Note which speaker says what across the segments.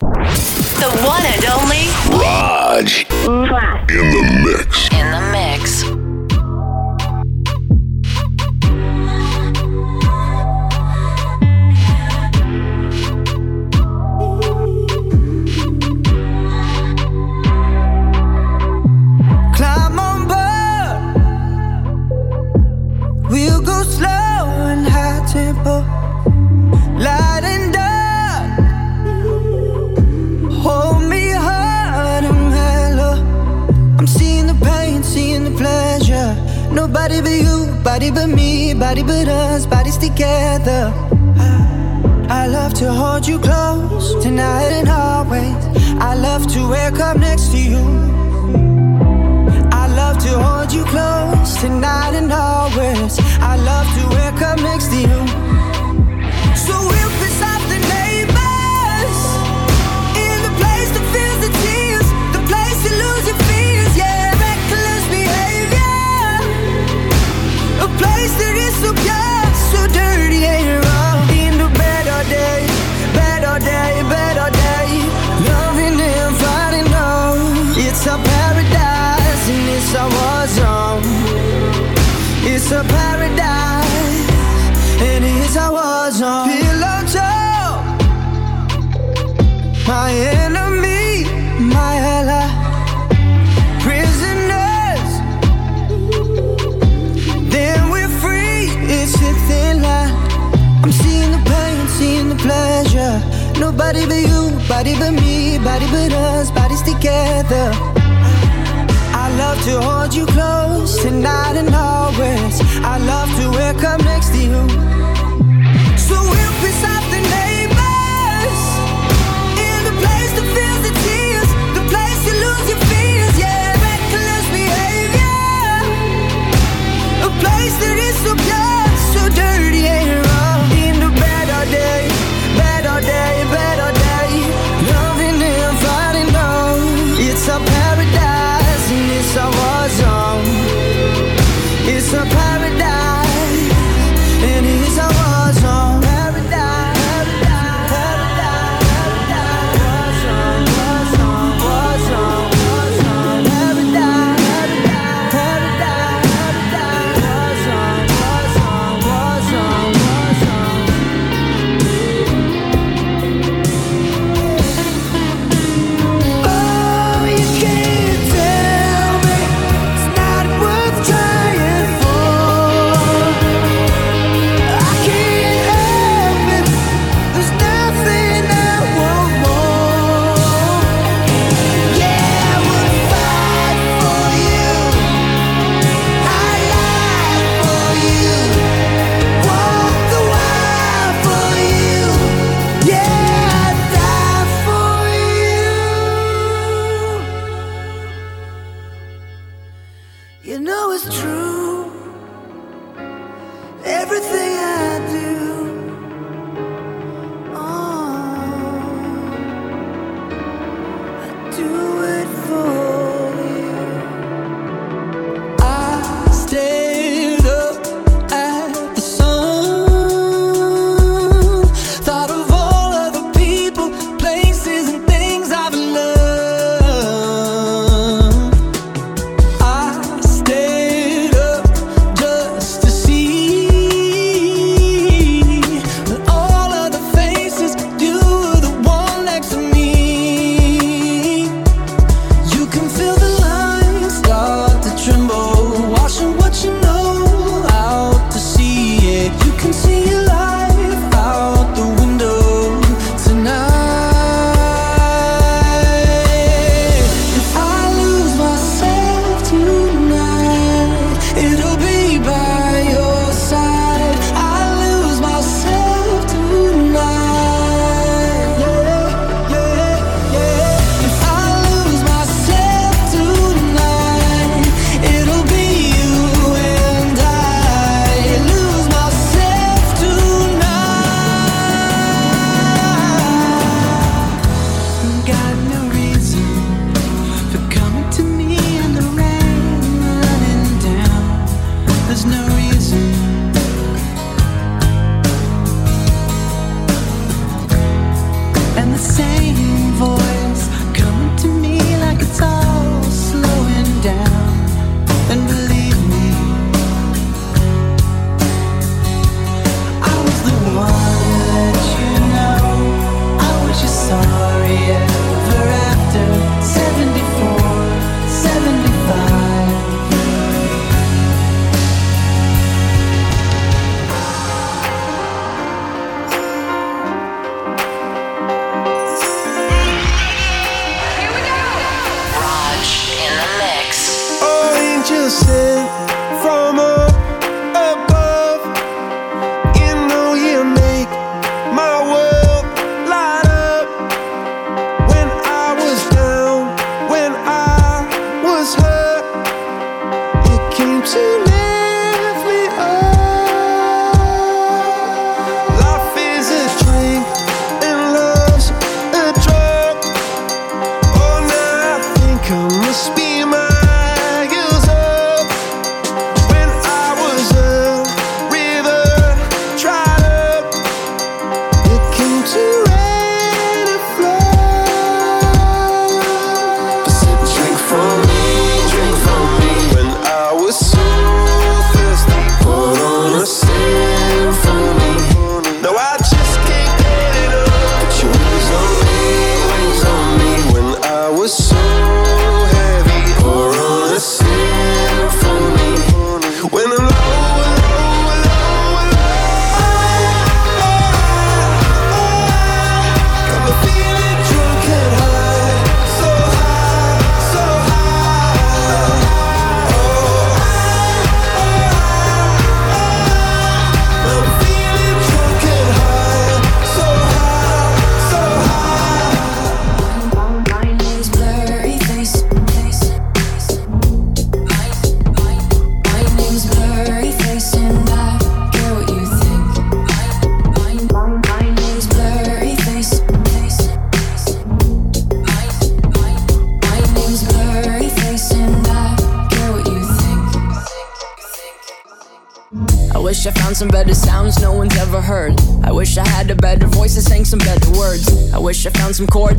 Speaker 1: The one and only
Speaker 2: Raj in the
Speaker 3: body but me, body but us, bodies together. I- love to hold you close tonight and always. I love to wake up next to you. I love to hold you close tonight and always. I love to wake up next to you. A paradise and it's a war zone. Pillow talk, my enemy, my ally, prisoners. Then we're free. It's a thin line. I'm seeing the pain, seeing the pleasure. Nobody but you, body but me, body but us, bodies together. To hold you close tonight and always. I love to wake up next to you.
Speaker 4: some chords.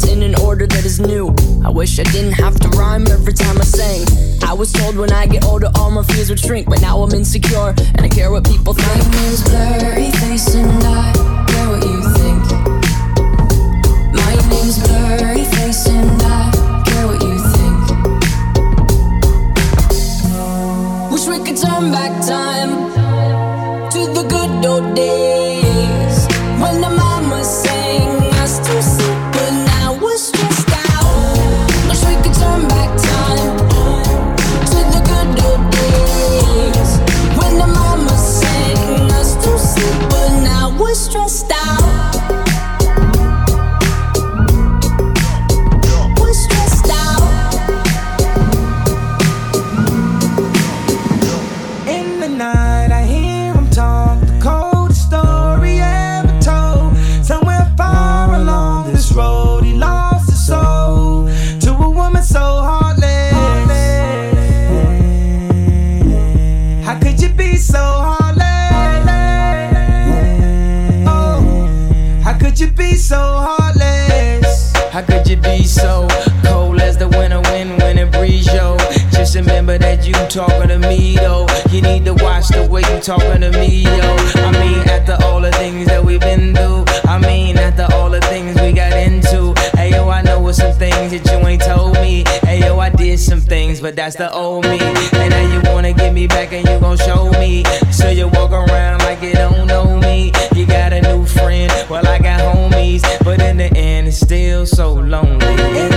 Speaker 5: talking to me, yo. I mean, after all the things that we've been through, I mean, after all the things we got into. Hey, yo, I know some things that you ain't told me. Hey, yo, I did some things, but that's the old me. And now you wanna get me back and you gon' show me. So you walk around like you don't know me. You got a new friend, well, I got homies. But in the end, it's still so lonely.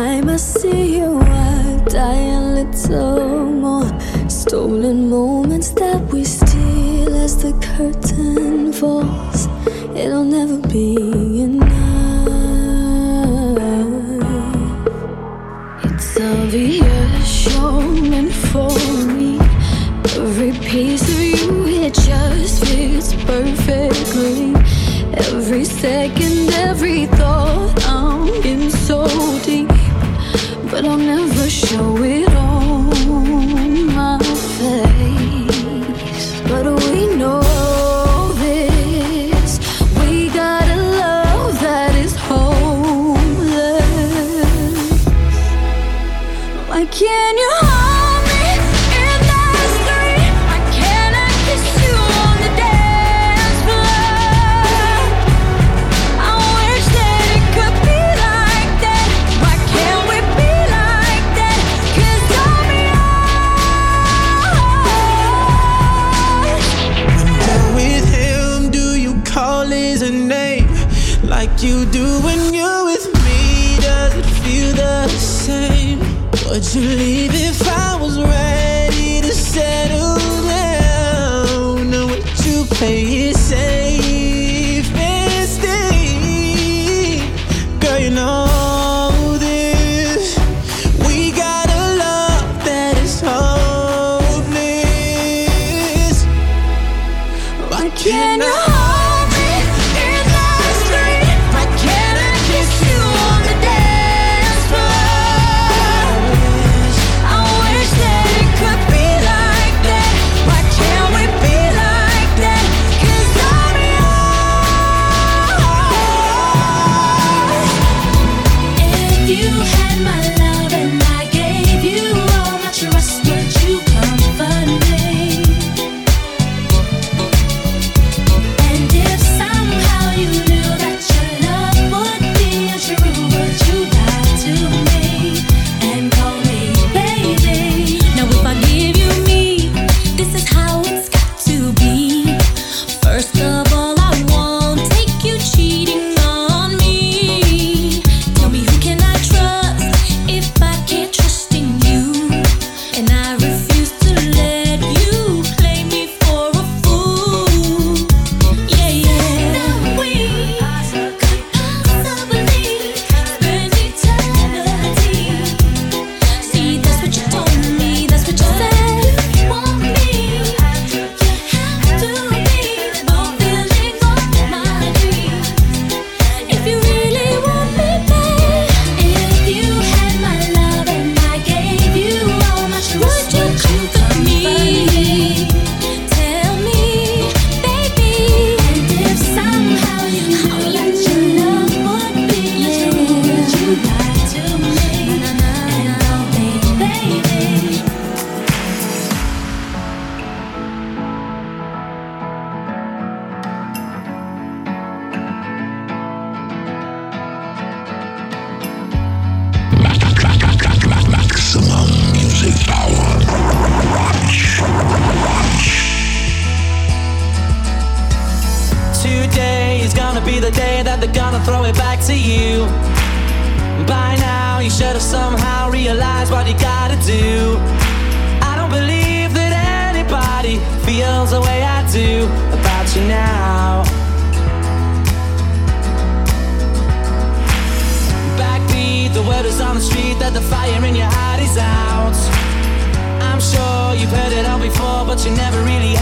Speaker 6: time I see you, I die a little more. Stolen moments that we steal as the curtain falls. It'll never be enough. It's obvious you're for me. Every piece of you, it just
Speaker 7: fits perfectly. Every second, everything. show it. Cause maybe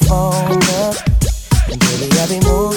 Speaker 7: phone up, baby I'll be moving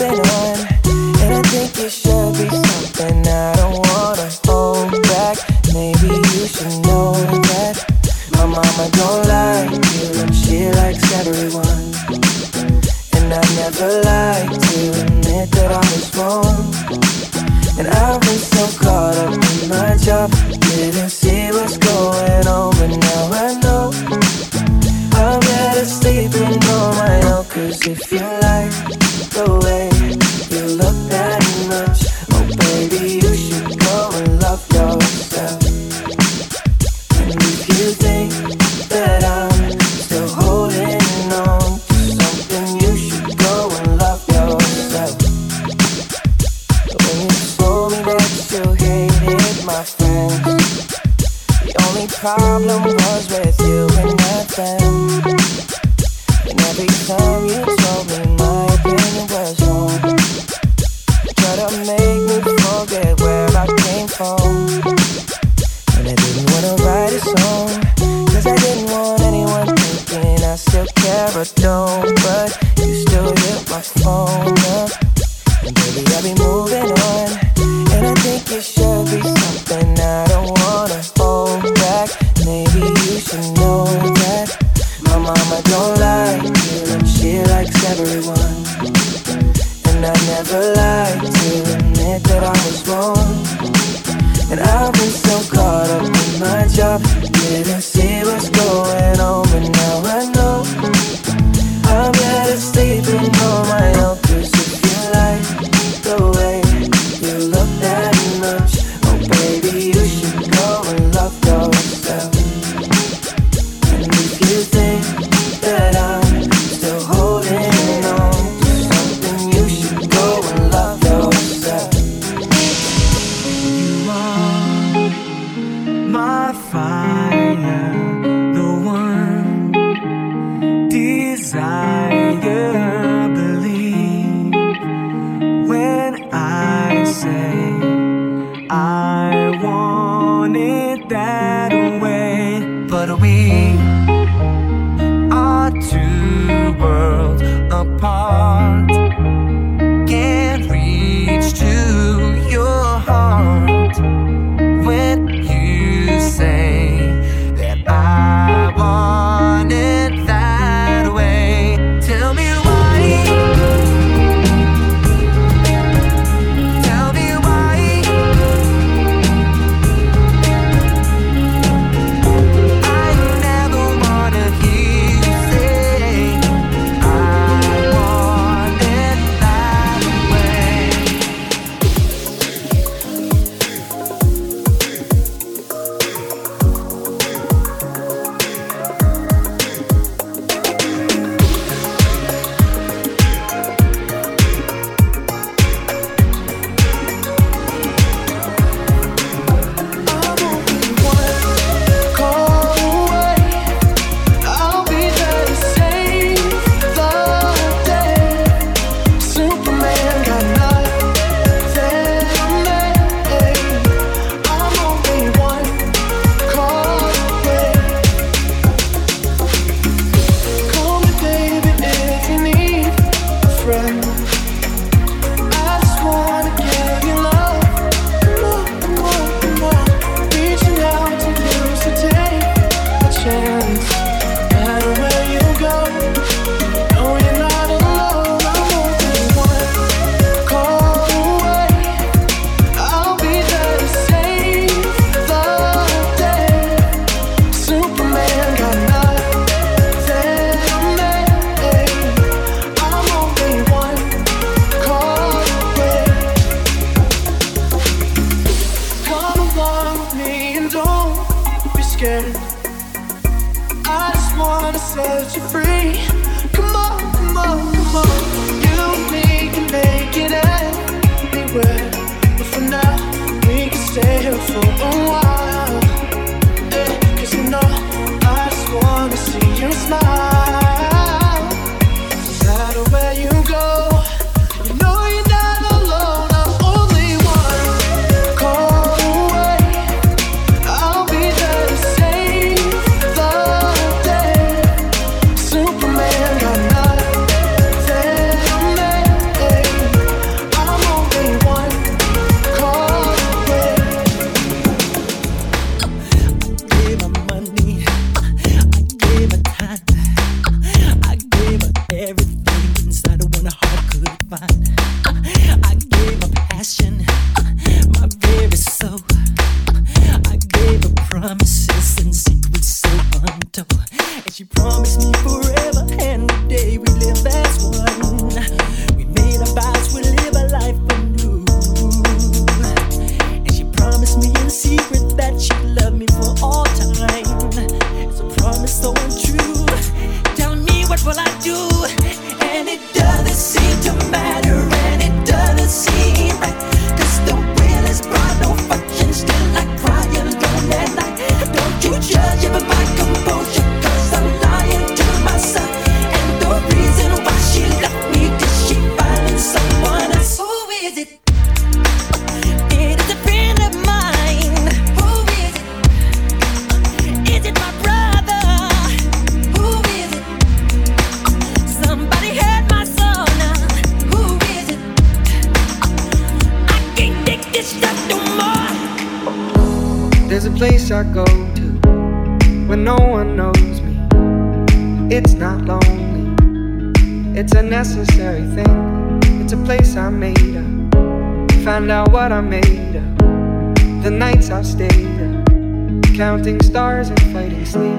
Speaker 8: counting stars and fighting sleep.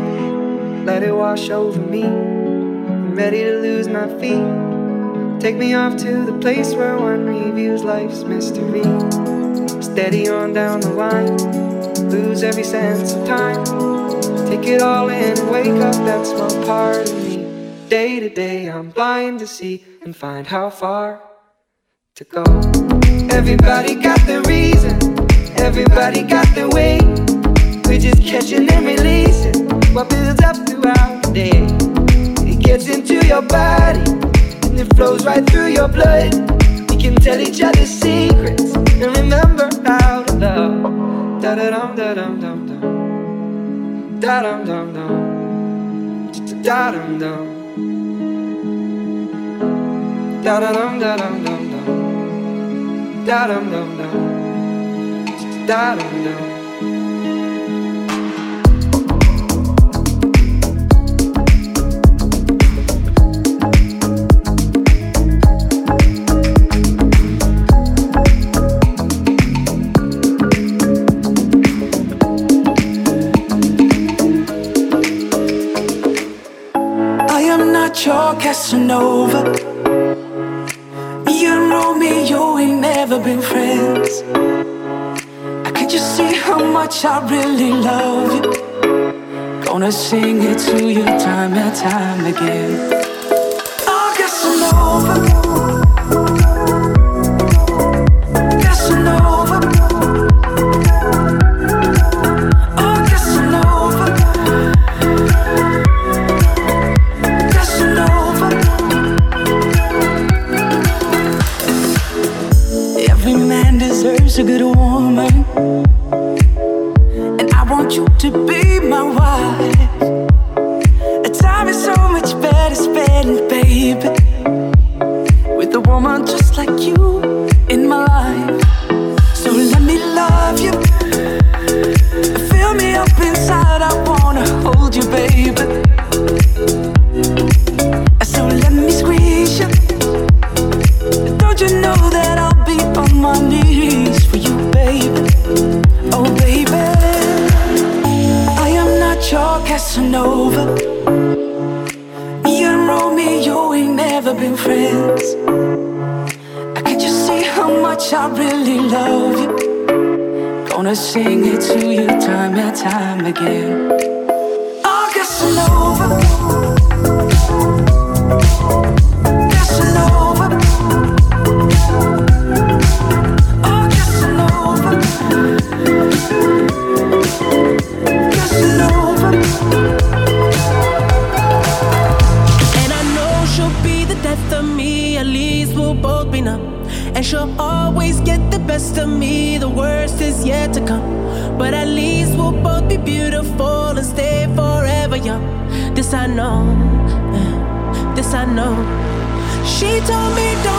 Speaker 8: Let it wash over me. I'm ready to lose my feet. Take me off to the place where one reviews life's mystery. Steady on down the line. Lose every sense of time. Take it all in and wake up, that's my part of me. Day to day, I'm blind to see and find how far to go. Everybody got the reason, everybody got their way. We're just catching and releasing what builds up throughout the day. It gets into your body and it flows right through your blood. We can tell each other secrets and remember how to love. Da da dum da dum dum dum. Da dum dum dum. Da dum dum. Da dum dum dum dum. Da dum dum dum. Da dum dum.
Speaker 9: passing over. You and Romeo ain't never been friends. I could just see how much I really love you. Gonna sing it to you time and time again. Oh, I
Speaker 10: guess I'm
Speaker 11: over. don't don't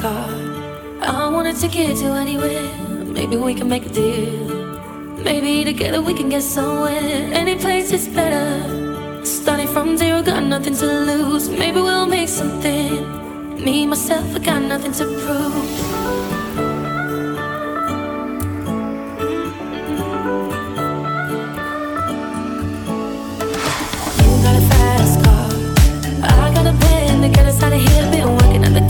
Speaker 5: car. I want a ticket to anywhere. Maybe we can make a deal. Maybe together we can get somewhere. Any place is better. Starting from zero, got nothing to lose. Maybe we'll make something. Me, myself, I got nothing to prove. get us out of here. Been working at the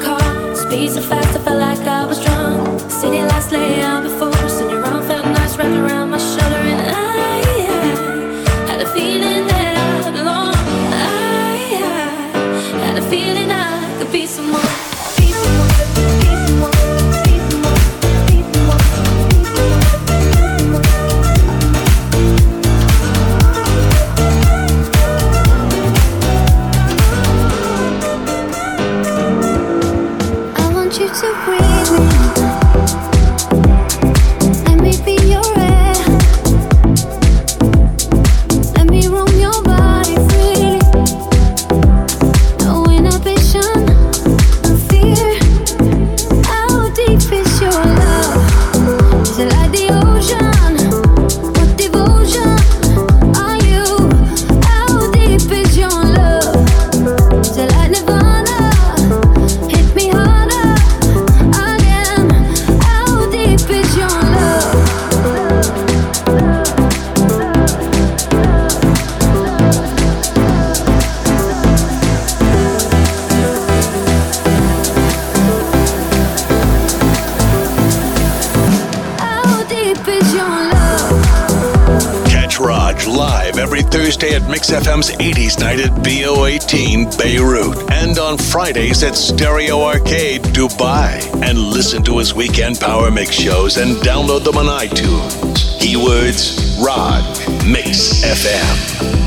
Speaker 5: car. Speed so fast, I felt like I was drunk. City lights lay out.
Speaker 12: FM's 80s night at BO18 Beirut and on Fridays at Stereo Arcade Dubai. And listen to his weekend Power Mix shows and download them on iTunes. Keywords Rod Mix FM.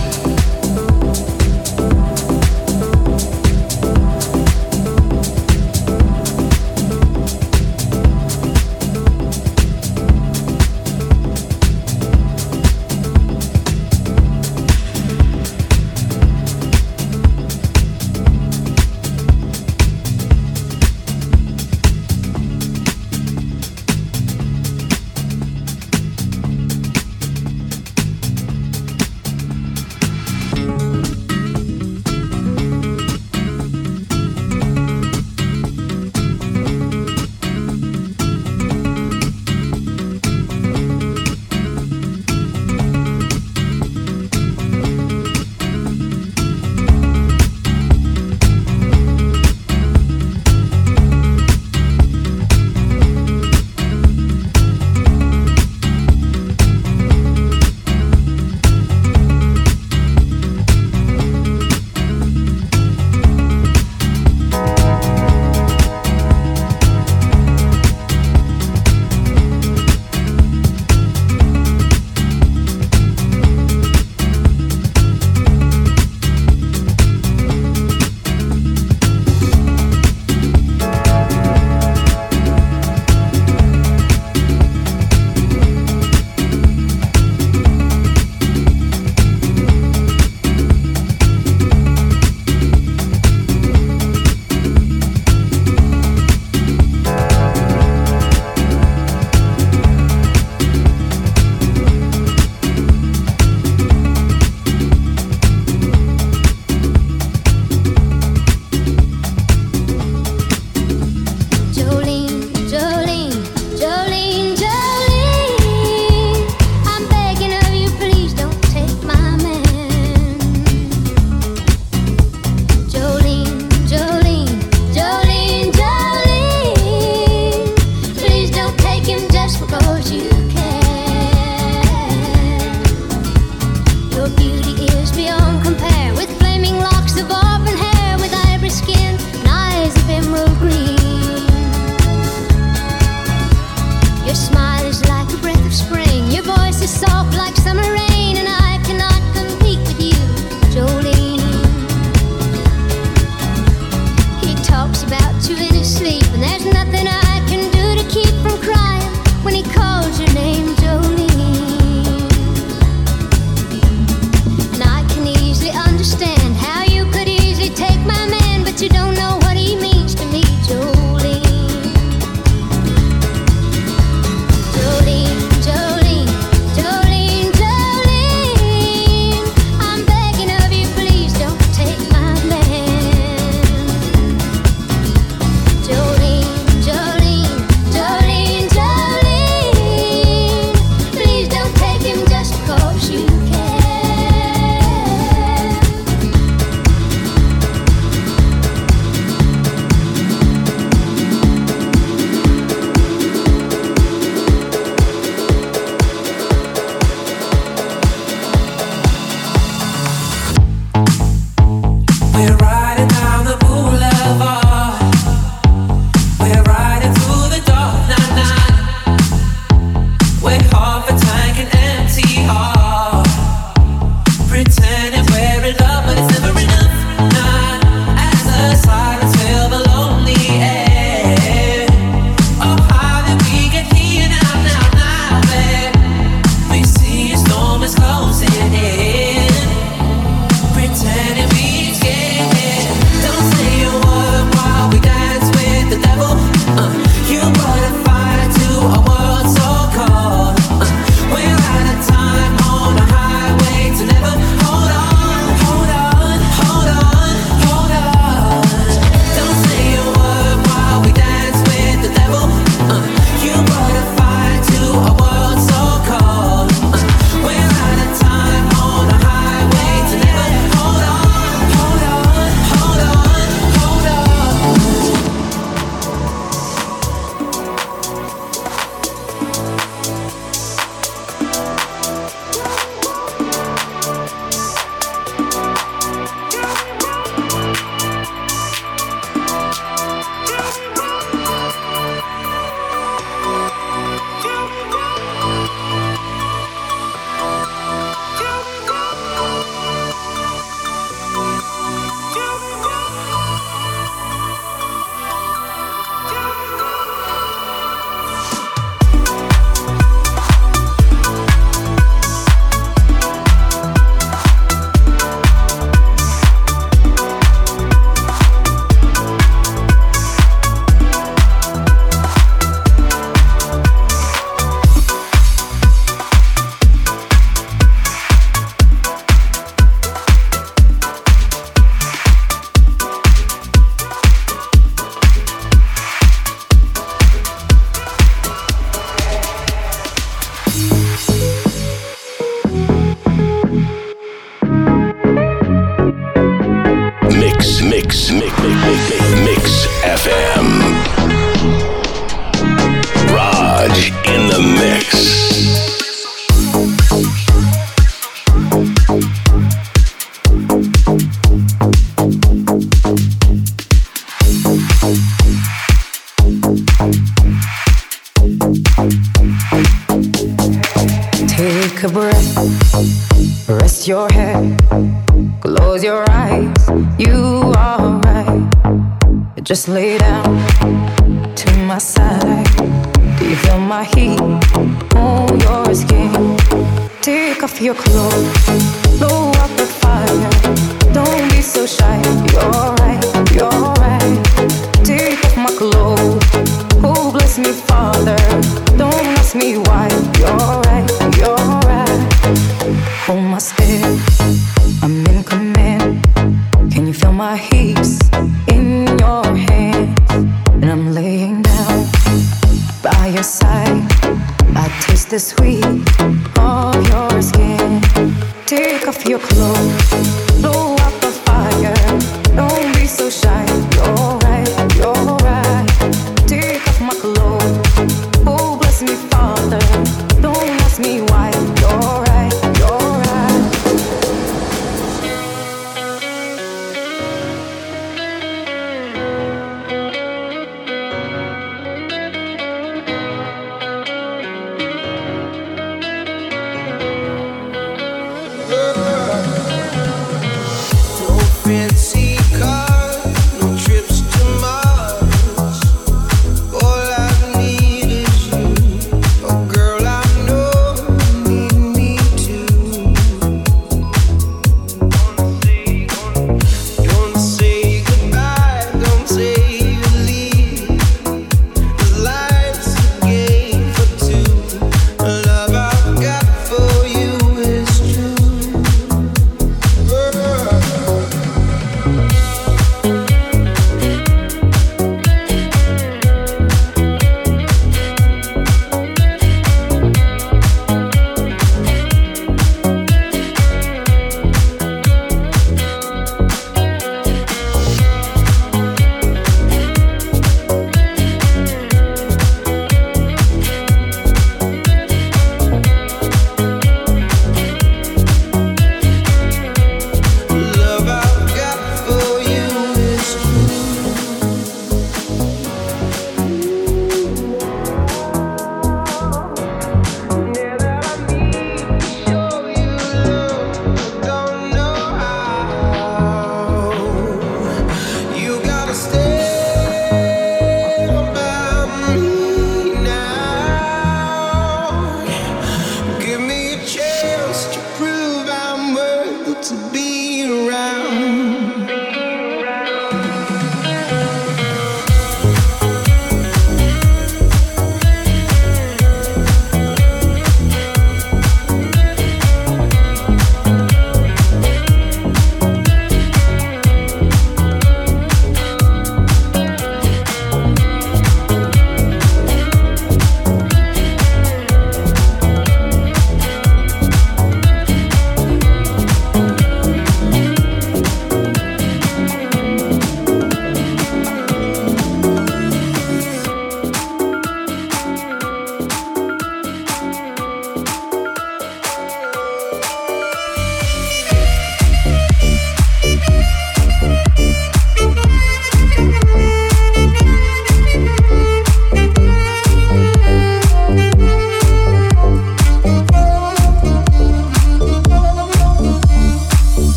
Speaker 13: Just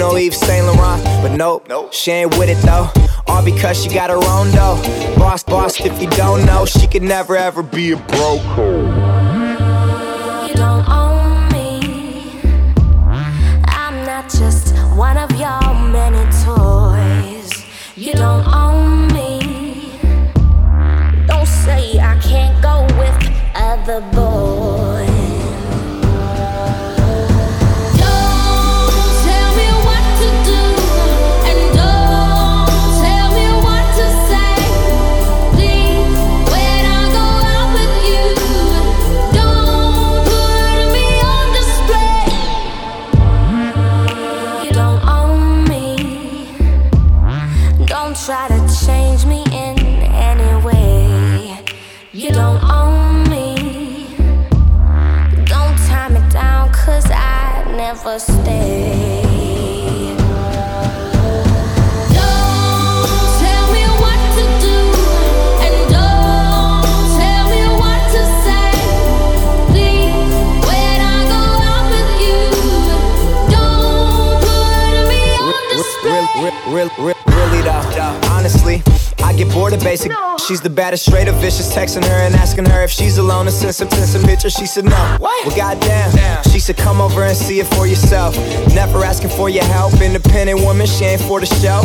Speaker 4: no
Speaker 5: Yves Saint Laurent, but nope, nope, she ain't with it though. All because she got her own though. Boss, boss, if you don't know, she could never ever be a broker. get bored of basic. No. She's the baddest, straight vicious. Texting her and asking her if she's alone and sent some, sent pictures. She said no. What? Well, goddamn. Damn. She said come over and see it for yourself. Never asking for your help. Independent woman, she ain't for the show.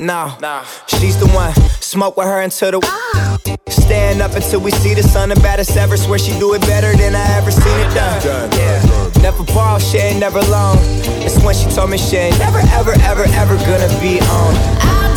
Speaker 5: No, nah. she's the one. Smoke with her until the. Ah. Stand up until we see the sun, the baddest ever. Swear she do it better than I ever seen it done. done. Yeah. Never ball, she ain't never alone. It's when she told me she ain't never, ever, ever, ever gonna be on.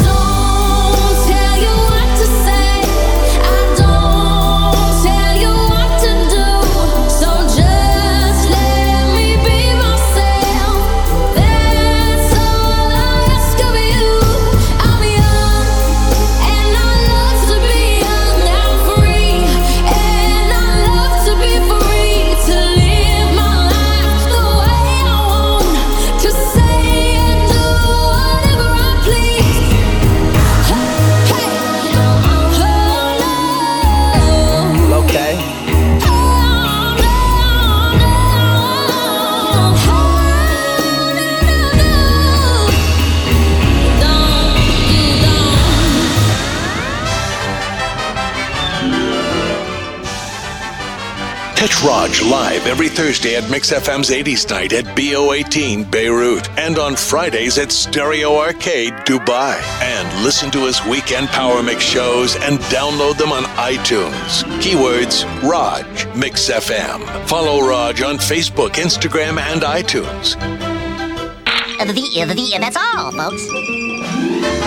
Speaker 12: Catch Raj live every Thursday at Mix FM's 80s night at BO18 Beirut and on Fridays at Stereo Arcade Dubai. And listen to his weekend Power Mix shows and download them on iTunes. Keywords Raj Mix FM. Follow Raj on Facebook, Instagram, and iTunes.
Speaker 14: The, the, that's all, folks.